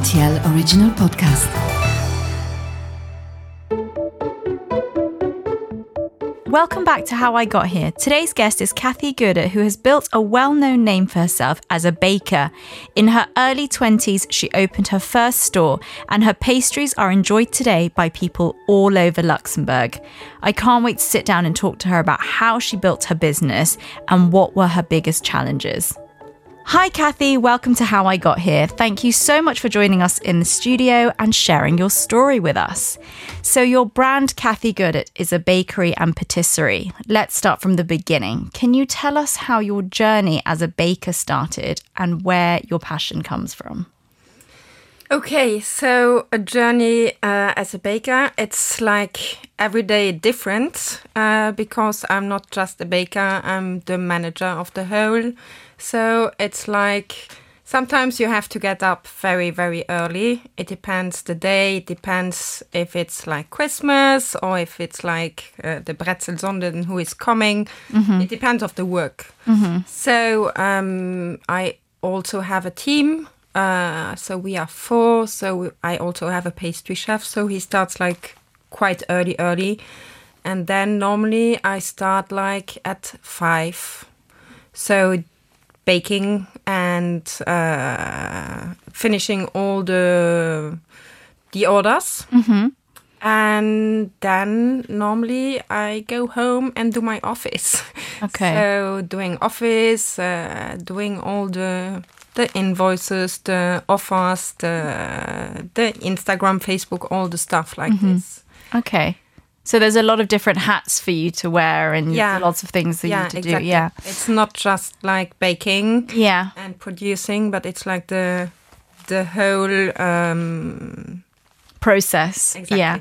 RTL Original Podcast. Welcome back to How I Got Here. Today's guest is Cathy Goedert, who has built a well known name for herself as a baker. In her early 20s, she opened her first store, and her pastries are enjoyed today by people all over Luxembourg. I can't wait to sit down and talk to her about how she built her business and what were her biggest challenges. Hi, Cathy. Welcome to How I Got Here. Thank you so much for joining us in the studio and sharing your story with us. So, your brand, Cathy Goedert, is a bakery and patisserie. Let's start from the beginning. Can you tell us how your journey as a baker started and where your passion comes from? Okay, so a journey uh, as a baker, it's like every day different uh, because I'm not just a baker, I'm the manager of the whole. So it's like sometimes you have to get up very, very early. It depends the day, it depends if it's like Christmas or if it's like uh, the Bretzelsonndeg who is coming. It depends of the work. So um, I also have a team uh, so we are four. So I also have a pastry chef. So he starts like quite early, early, and then normally I start like at five. So baking and uh, finishing all the the orders. And then normally I go home and do my office. Okay. So doing office, uh, doing all the the invoices, the offers, the the Instagram, Facebook, all the stuff like this. Okay. So, there's a lot of different hats for you to wear and Yeah. lots of things that you yeah, need to exactly. do. Yeah. It's not just like baking Yeah. and producing, but it's like the the whole um Process. Exactly. Yeah.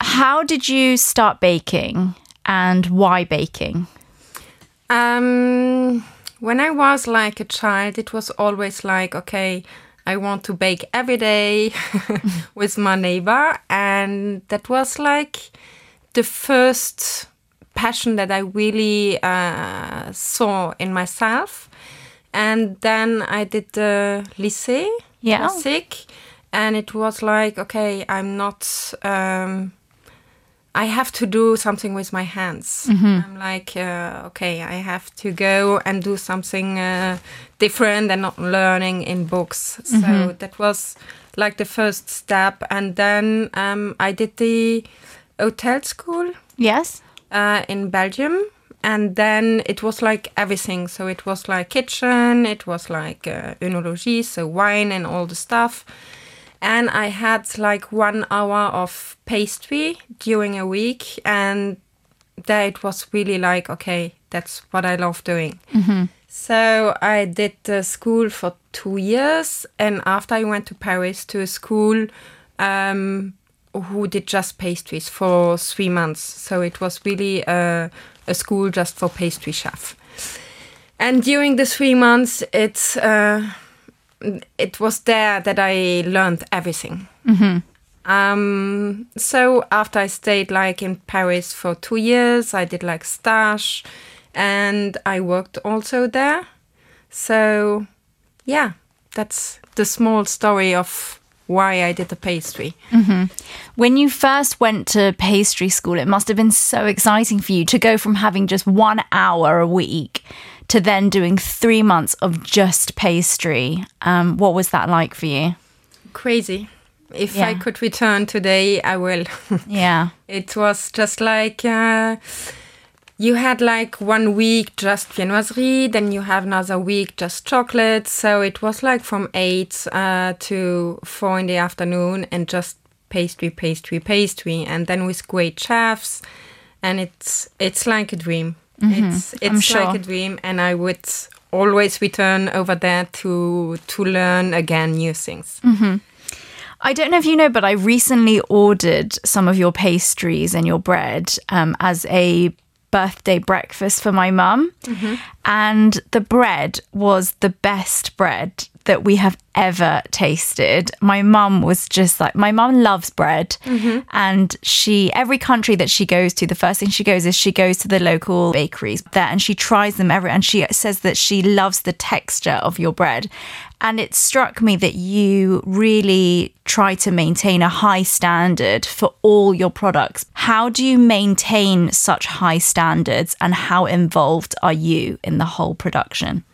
How did you start baking and why baking? Um, when I was like a child, it was always like, okay, I want to bake every day with my neighbor. And that was like the first passion that I really uh, saw in myself. And then I did the lycée, Yeah. classic, and it was like, okay, I'm not. Um, I have to do something with my hands. I'm like, uh, okay, I have to go and do something uh, different and not learning in books. So that was like the first step. And then um, I did the hotel school Yes. uh, in Belgium. And then it was like everything. So it was like kitchen, it was like uh, œnologie, so wine and all the stuff. And I had like one hour of pastry during a week. And there it was really like, okay, that's what I love doing. So I did the school for two years. And after I went to Paris to a school, um, who did just pastries for three months. So it was really a, a school just for pastry chef. And during the three months, it's uh, it was there that I learned everything. Um, so after I stayed like in Paris for two years, I did like stash, and I worked also there. So yeah, that's the small story of why I did the pastry. When you first went to pastry school, it must have been so exciting for you to go from having just one hour a week to then doing three months of just pastry. Um, what was that like for you? Crazy. If I could return today, I will. Yeah. It was just like uh, you had like one week just viennoiserie, then you have another week just chocolate. So it was like from eight uh, to four in the afternoon and just pastry, pastry, pastry, and then with great chefs, and it's it's like a dream. Mm-hmm. It's it's sure. like a dream, and I would always return over there to to learn again new things. Mm-hmm. I don't know if you know, but I recently ordered some of your pastries and your bread um, as a birthday breakfast for my mum. Mm-hmm. And the bread was the best bread that we have ever tasted. My mum was just like, my mum loves bread. Mm-hmm. And she, every country that she goes to, the first thing she goes is she goes to the local bakeries there and she tries them every, and she says that she loves the texture of your bread. And it struck me that you really try to maintain a high standard for all your products. How do you maintain such high standards and how involved are you in the whole production?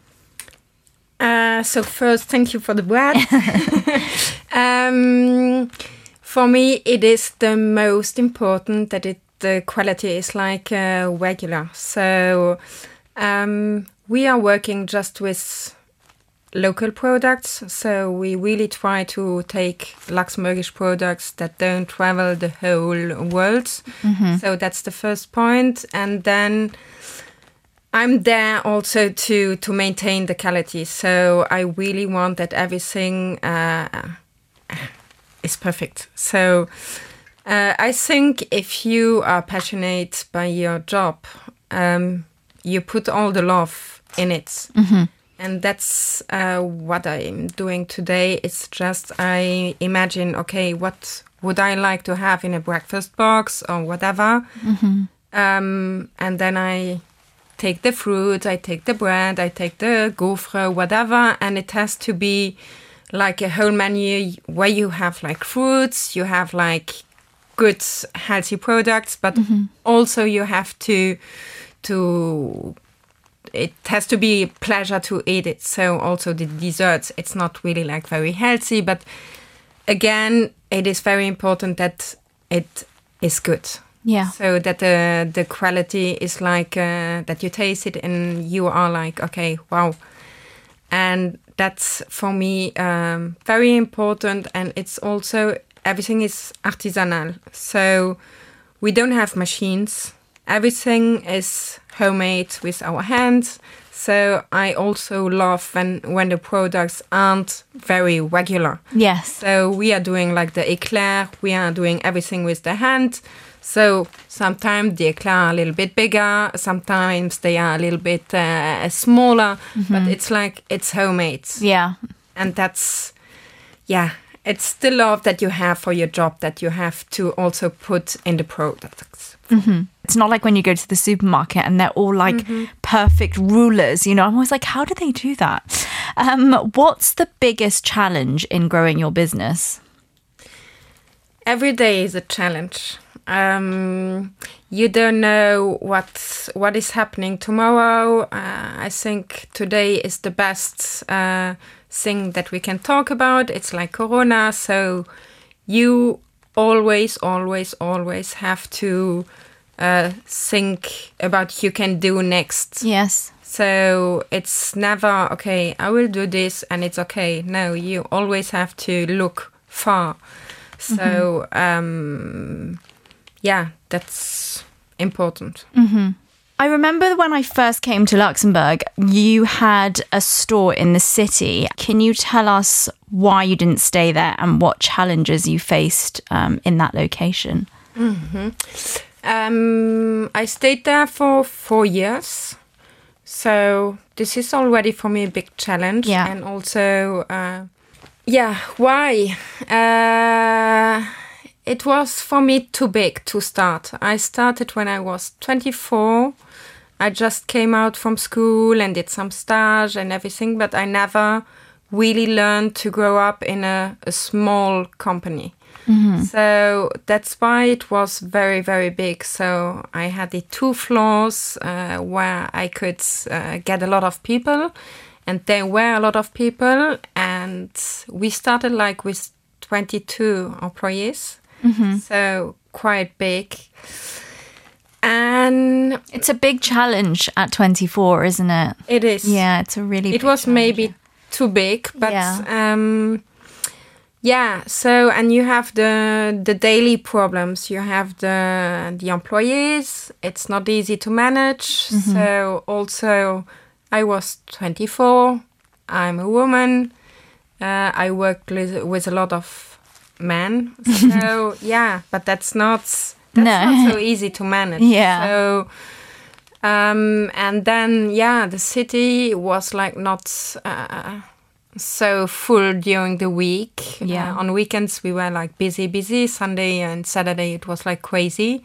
Uh, so first, thank you for the bread. um, for me, it is the most important that it the quality is like uh, regular. So um, we are working just with local products. So we really try to take Luxembourgish products that don't travel the whole world. So that's the first point, and then. I'm there also to to maintain the quality. So I really want that everything uh, is perfect. So uh, I think if you are passionate by your job, um, you put all the love in it. And that's uh, what I'm doing today. It's just I imagine, okay, what would I like to have in a breakfast box or whatever, um, and then I take the fruit, I take the bread, I take the gaufre, whatever, and it has to be like a whole menu where you have like fruits, you have like good healthy products, but mm-hmm. also you have to to it has to be a pleasure to eat it. So also the desserts, it's not really like very healthy, but again, it is very important that it is good. Yeah. So that the the quality is like uh, that you taste it and you are like okay wow, and that's for me um, very important and it's also everything is artisanal. So we don't have machines. Everything is homemade with our hands. So I also love when when the products aren't very regular. Yes. So we are doing like the eclair, we are doing everything with the hand. So sometimes the eclair are a little bit bigger, sometimes they are a little bit uh, smaller, but it's like it's homemade. Yeah. And that's, yeah, it's the love that you have for your job that you have to also put in the products. It's not like when you go to the supermarket and they're all like perfect rulers, you know. I'm always like, how do they do that? Um, what's the biggest challenge in growing your business? every day is a challenge. Um, you don't know what what is happening tomorrow. Uh, I think today is the best uh, thing that we can talk about. It's like Corona, so you always, always, always have to uh, think about you can do next. Yes. So it's never okay. I will do this, and it's okay. No, you always have to look far. So um, yeah, that's important. I remember when I first came to Luxembourg, you had a store in the city. Can you tell us why you didn't stay there and what challenges you faced um, in that location? Um, I stayed there for four years. So this is already for me a big challenge. Yeah. And also, uh, yeah, why? Uh, it was for me too big to start. I started when I was 24. I just came out from school and did some stage and everything, but I never really learned to grow up in a, a small company. So that's why it was very, very big. So I had the two floors uh, where I could uh, get a lot of people, and there were a lot of people. And we started like with 22 employees, so quite big. And It's a big challenge at 24, isn't it? it is. Yeah, it's a really it was challenge, maybe too big but Yeah. um yeah so and you have the the daily problems you have the the employees it's not easy to manage Mm-hmm. so also i was 24 i'm a woman uh, i work with, with a lot of men so yeah but that's not that's No. not so easy to manage Yeah. so um, and then yeah, the city was like not uh, so full during the week. Yeah. Uh, on weekends we were like busy, busy. Sunday and Saturday it was like crazy.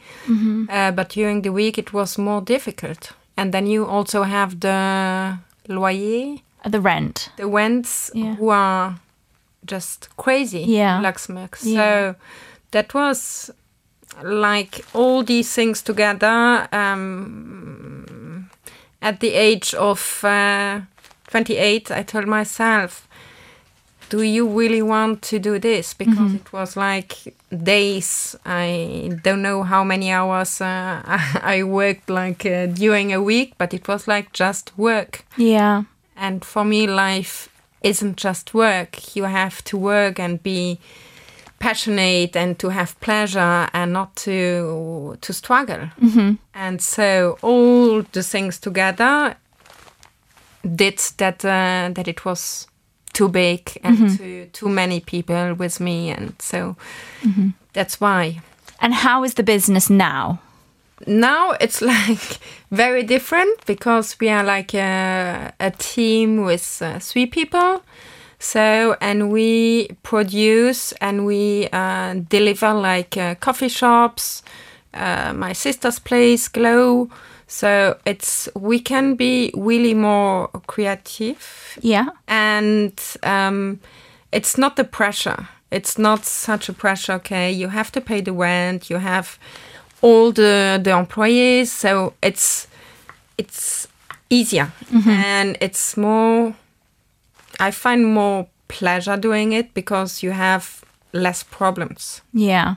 Uh, but during the week it was more difficult. And then you also have the loyer, The rent. the rents Yeah. who are just crazy Yeah. Yeah. So that was like all these things together. Um, at the age of uh, 28, I told myself, do you really want to do this? Because it was like days. I don't know how many hours uh, I worked like uh, during a week, but it was like just work. Yeah. And for me, life isn't just work. You have to work and be passionate and to have pleasure and not to to struggle. Mm-hmm. And so all the things together did that uh, that it was too big and mm-hmm. too too many people with me, and so mm-hmm. that's why And how is the business now? Now it's like very different because we are like a, a team with uh, three people so and we produce and we uh, deliver like uh, coffee shops uh, my sister's place glow so it's we can be really more creative Yeah. and um, it's not the pressure. It's not such a pressure. Okay, you have to pay the rent. You have all the the employees, so it's it's easier mm-hmm. and it's more. I find more pleasure doing it because you have less problems. Yeah.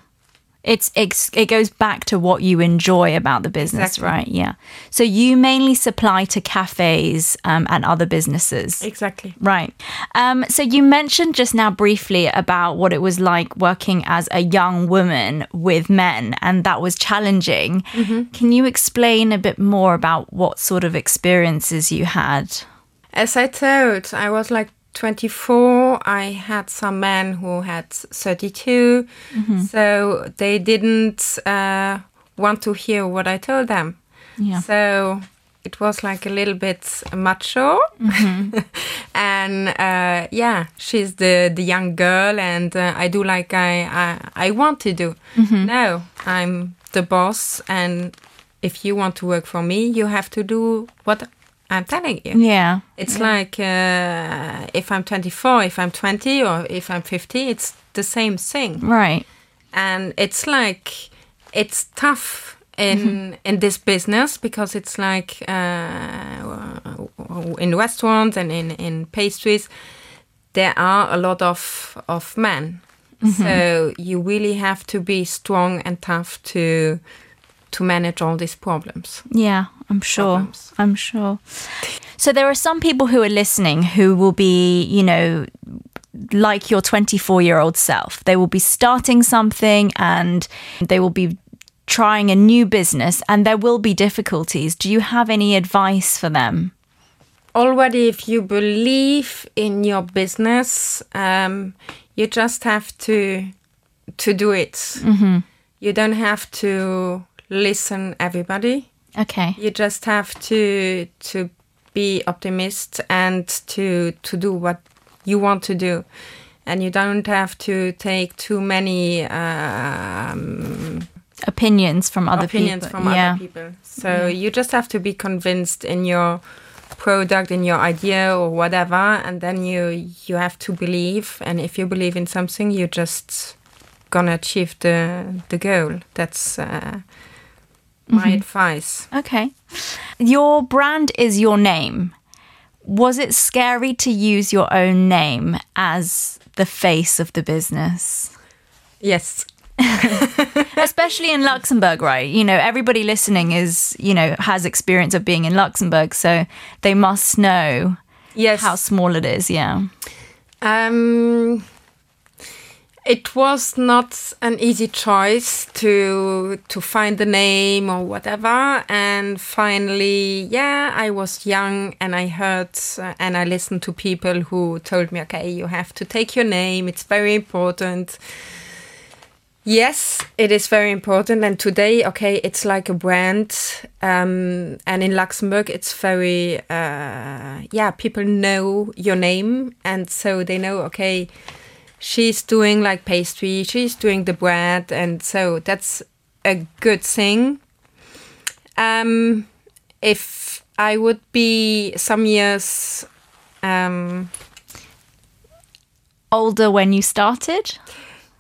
It's, it's it goes back to what you enjoy about the business, Exactly. right? Yeah. So you mainly supply to cafes um, and other businesses. Exactly. Right. Um, so you mentioned just now briefly about what it was like working as a young woman with men, and that was challenging. Can you explain a bit more about what sort of experiences you had? As I told, I was like 24. I had some men who had 32. So they didn't uh, want to hear what I told them. Yeah. So it was like a little bit macho. and uh, yeah, she's the, the young girl, and uh, I do like I, I, I want to do. No, I'm the boss, and if you want to work for me, you have to do what I'm telling you. Yeah. It's like uh, if I'm 24, if I'm 20, or if I'm 50, it's the same thing. Right. And it's like it's tough in in this business because it's like uh, in restaurants and in in pastries there are a lot of of men. So you really have to be strong and tough to to manage all these problems. Yeah, I'm sure. Problems. I'm sure. So there are some people who are listening who will be, you know, like your 24 year old self. They will be starting something and they will be trying a new business and there will be difficulties. Do you have any advice for them? already if you believe in your business um, you just have to to do it you don't have to listen everybody Okay. you just have to to be optimist and to to do what you want to do and you don't have to take too many um, Opinions from other opinions people. from yeah. other people. So you just have to be convinced in your product, in your idea or whatever, and then you you have to believe. And if you believe in something, you just gonna achieve the the goal. That's uh, my advice. Okay. Your brand is your name. Was it scary to use your own name as the face of the business? Yes. Especially in Luxembourg, right? You know, everybody listening is, you know, has experience of being in Luxembourg, so they must know Yes. how small it is, yeah. Um, it was not an easy choice to to find the name or whatever. And finally, yeah, I was young and I heard uh, and I listened to people who told me, okay, you have to take your name. It's very important. Yes, it is very important. And today, okay, it's like a brand. Um, and in Luxembourg, it's very, uh, yeah, people know your name. And so they know, okay, she's doing like pastry, she's doing the bread. And so that's a good thing. Um, if I would be some years, um, Older when you started?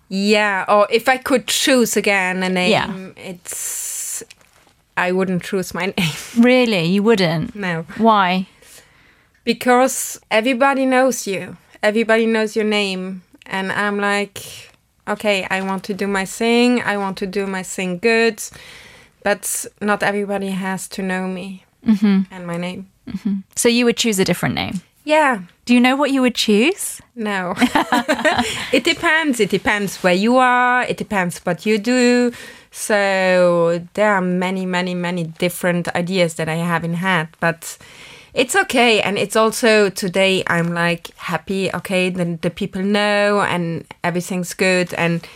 Yeah, or if I could choose again a name, Yeah. it's I wouldn't choose my name. Really? You wouldn't? no, Why? because everybody knows you. Everybody knows your name, and I'm like, okay, I want to do my thing. I want to do my thing good, but not everybody has to know me mm-hmm. and my name. Mm-hmm. So you would choose a different name. Yeah, Do you know what you would choose? No. it depends. It depends where you are. It depends what you do. So there are many, many, many different ideas that I have in head, but it's okay. And it's also today I'm like happy. Okay, then the people know and everything's good. And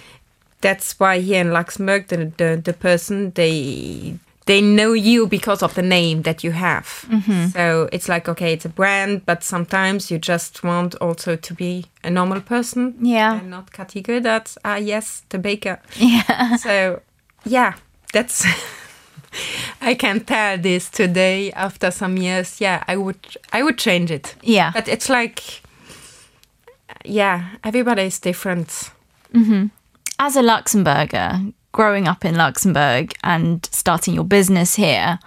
that's why here in Luxembourg, the the, the person they they know you because of the name that you have. So it's like okay, it's a brand, but sometimes you just want also to be a normal person. Yeah. and not Cathy Goedert. Ah, yes, the baker. Yeah. So yeah, that's. I can tell this today after some years. Yeah, I would I would change it. Yeah. But it's like, yeah, everybody is different. As a Luxembourger, growing up in Luxembourg and starting your business here,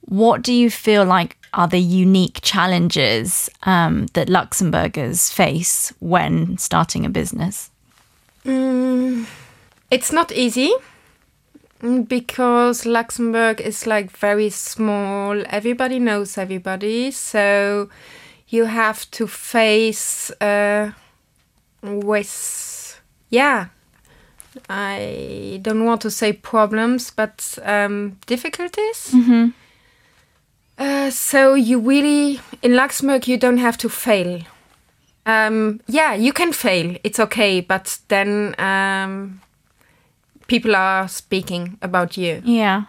what do you feel like are the unique challenges um, that Luxembourgers face when starting a business? It's not easy mm, because Luxembourg is like very small. Everybody knows everybody, so you have to face uh, with yeah. I don't want to say problems, but um, difficulties. Uh, so you really in Luxembourg you don't have to fail. Um, yeah, you can fail. It's okay, but then um, people are speaking about you, Yeah.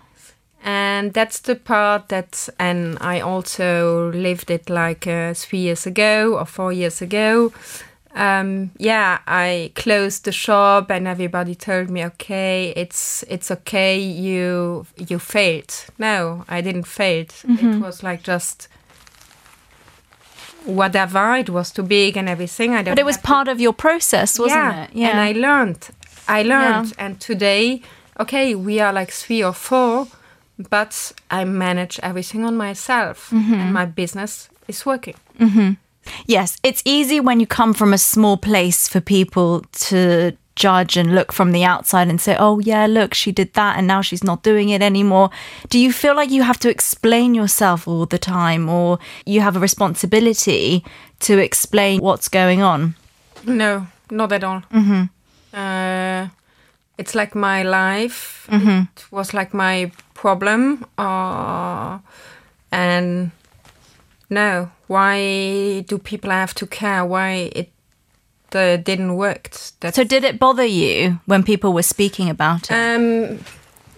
and that's the part that. And I also lived it like uh, three years ago or four years ago. Um, yeah, I closed the shop, and everybody told me, "Okay, it's it's okay. You you failed." No, I didn't fail. It was like just whatever. It was too big and everything. I don't. But it was have to- part of your process, wasn't yeah. it? Yeah. And I learned. I learned. And today, okay, we are like three or four, but I manage everything on myself, Mm-hmm. and my business is working. Yes, it's easy when you come from a small place for people to judge and look from the outside and say, oh, yeah, look, she did that and now she's not doing it anymore. Do you feel like you have to explain yourself all the time or you have a responsibility to explain what's going on? No, not at all. Mm-hmm. Uh, it's like my life. It was like my problem. Uh, and no, why do people have to care? Why it uh, didn't work? That's So, did it bother you when people were speaking about it? Um,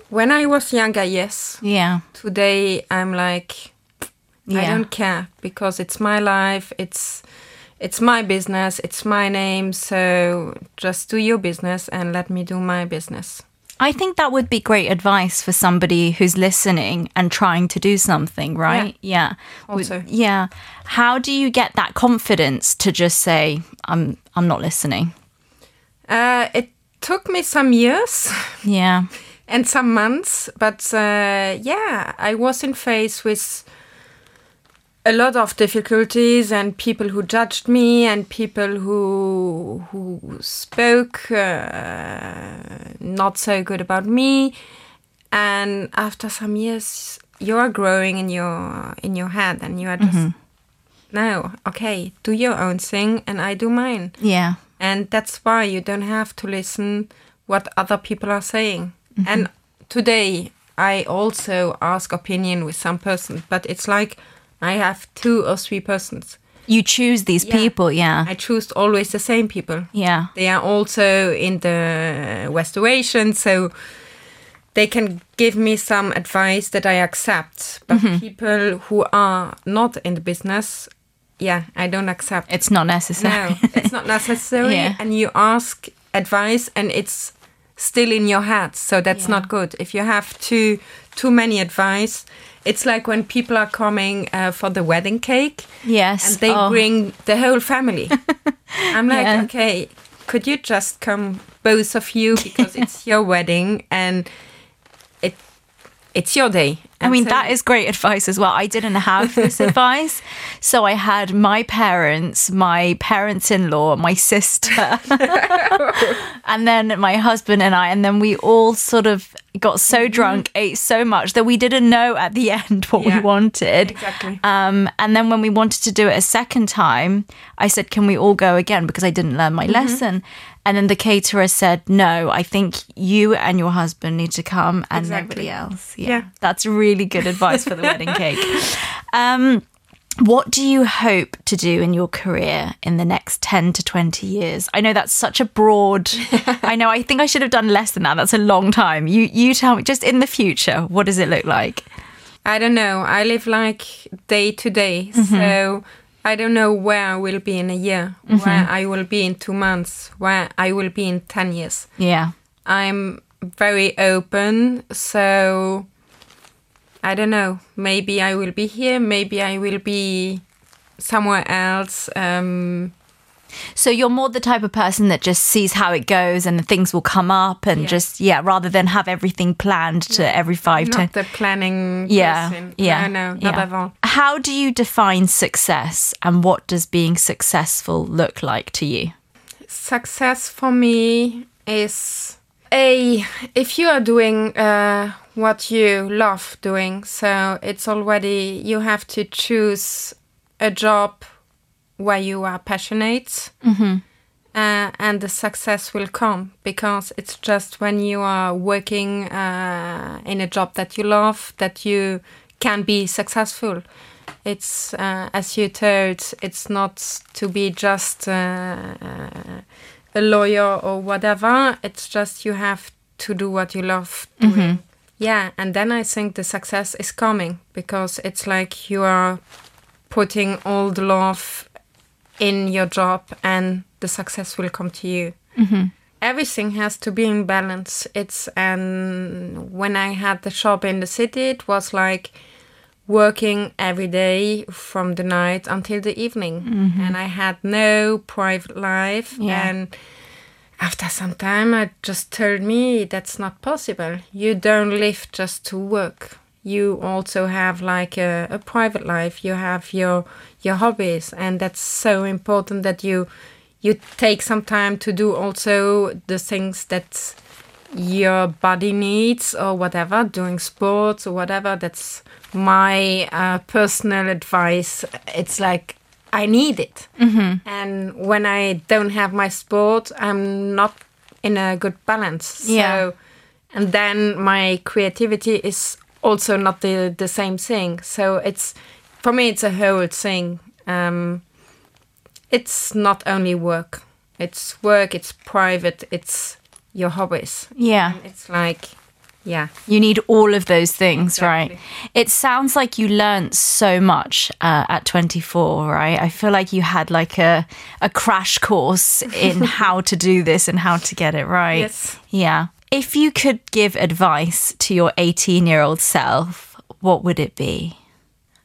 when I was younger, yes. yeah. Today, I'm like, I don't care because it's my life. It's it's my business. It's my name. So just do your business and let me do my business. I think that would be great advice for somebody who's listening and trying to do something, right? Yeah. Would- Also. yeah. How do you get that confidence to just say, I'm I'm not listening? Uh, it took me some years Yeah. and some months, but uh, yeah, I was in face with a lot of difficulties and people who judged me and people who who spoke uh, not so good about me. And after some years, you are growing in your in your head, and you are just no okay, do your own thing, and I do mine. Yeah. And that's why you don't have to listen what other people are saying. And today I also ask opinion with some person, but it's like I have two or three persons. You choose these Yeah. people, yeah. I choose always the same people. yeah. They are also in the restoration, so they can give me some advice that I accept. But Mm-hmm. people who are not in the business, yeah, I don't accept. It's not necessary. no, it's not necessary. Yeah. And you ask advice, and it's still in your head, so that's Yeah. not good. If you have too too many advice, it's like when people are coming uh, for the wedding cake yes. and they Oh. bring the whole family. I'm like, Yeah. okay, could you just come, both of you, because it's your wedding and it it's your day. I mean, so- that is great advice as well. I didn't have this advice. So I had my parents, my parents in law, my sister, and then my husband and I. And then we all sort of got so drunk, ate so much that we didn't know at the end what we wanted. exactly. Um, and then when we wanted to do it a second time, I said, Can we all go again? Because I didn't learn my Mm-hmm. lesson. And then the caterer said, No, I think you and your husband need to come and Exactly. nobody else. Yeah. That's really good advice for the wedding cake. Um, what do you hope to do in your career in the next 10 to 20 years? I know that's such a broad I know I think I should have done less than that. That's a long time. You you tell me just in the future, what does it look like? I don't know. I live like day to day, Mm-hmm. so I don't know where I will be in a year, Mm-hmm. where I will be in two months, where I will be in ten years. Yeah. I'm very open, so I don't know. Maybe I will be here. Maybe I will be somewhere else. Um, So you're more the type of person that just sees how it goes and things will come up and Yeah. just yeah, rather than have everything planned to every five, not ten. the planning Yeah, person. yeah, No, no, not at all. How do you define success and what does being successful look like to you? Success for me is a if you are doing uh, what you love doing. So it's already you have to choose a job where you are passionate. uh, and the success will come because it's just when you are working uh, in a job that you love that you can be successful. It's uh, as you told, it's not to be just uh, uh, a lawyer or whatever. It's just you have to do what you love doing. Mm-hmm. Yeah, and then I think the success is coming because it's like you are putting all the love in your job and the success will come to you. Mm-hmm. Everything has to be in balance. It's and when I had the shop in the city, it was like working every day from the night until the evening, mm-hmm. and I had no private life. Yeah. And after some time, I just told me that's not possible. You don't live just to work. You also have like a, a private life. You have your your hobbies, and that's so important that you you take some time to do also the things that your body needs or whatever doing sports or whatever that's my uh, personal advice. It's like i need it. And when i don't have my sport i'm not in a good balance. Yeah. and then my creativity is also not the the same thing. So it's for me it's a whole thing. Um it's not only work. It's work it's private it's your hobbies Yeah. it's like yeah You need all of those things, right? It sounds like you learned so much uh, at 24, right? I feel like you had like a, a crash course in how to do this and how to get it right. Yes. Yeah. If you could give advice to your 18 year old self, what would it be?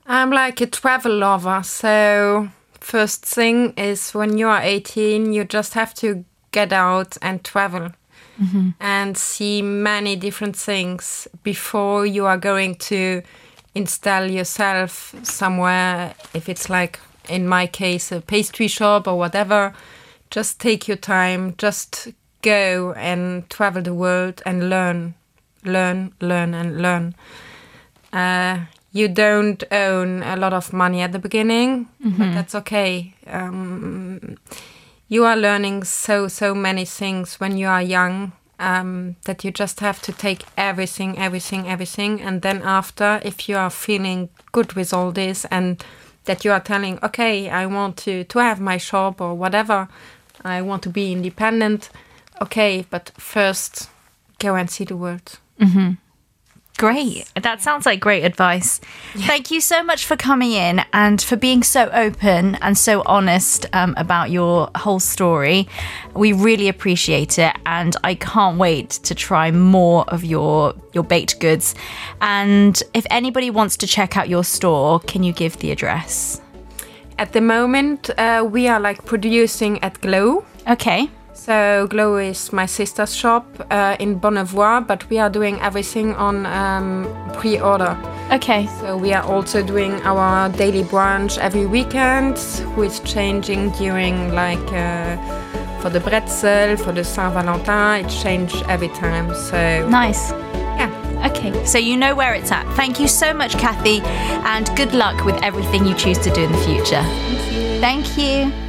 i'm like a travel lover so first thing is when you are 18 you just have to get out and travel and see many different things before you are going to install yourself somewhere if it's like in my case a pastry shop or whatever. Just take your time just go and travel the world and learn learn learn and learn. Uh, you don't own a lot of money at the beginning, but that's okay. Um, you are learning so so many things when you are young um, that you just have to take everything, everything, everything, and then after, if you are feeling good with all this and that you are telling, okay, I want to to have my shop or whatever. I want to be independent. Okay, but first go and see the world. Great. That sounds like great advice. Thank you so much for coming in and for being so open and so honest um, about your whole story. We really appreciate it, and I can't wait to try more of your your baked goods. And if anybody wants to check out your store, can you give the address? At the moment, uh, we are like producing at Glow. Okay. So Glow is my sister's shop uh, in Bonnevoie, but we are doing everything on um, pre-order. Okay. So we are also doing our daily brunch every weekend, with changing during like uh, for the bretzel, for the Saint Valentin. It changes every time. So Nice. yeah, Okay, so you know where it's at. Thank you so much, Cathy, and good luck with everything you choose to do in the future. Thank you. Thank you.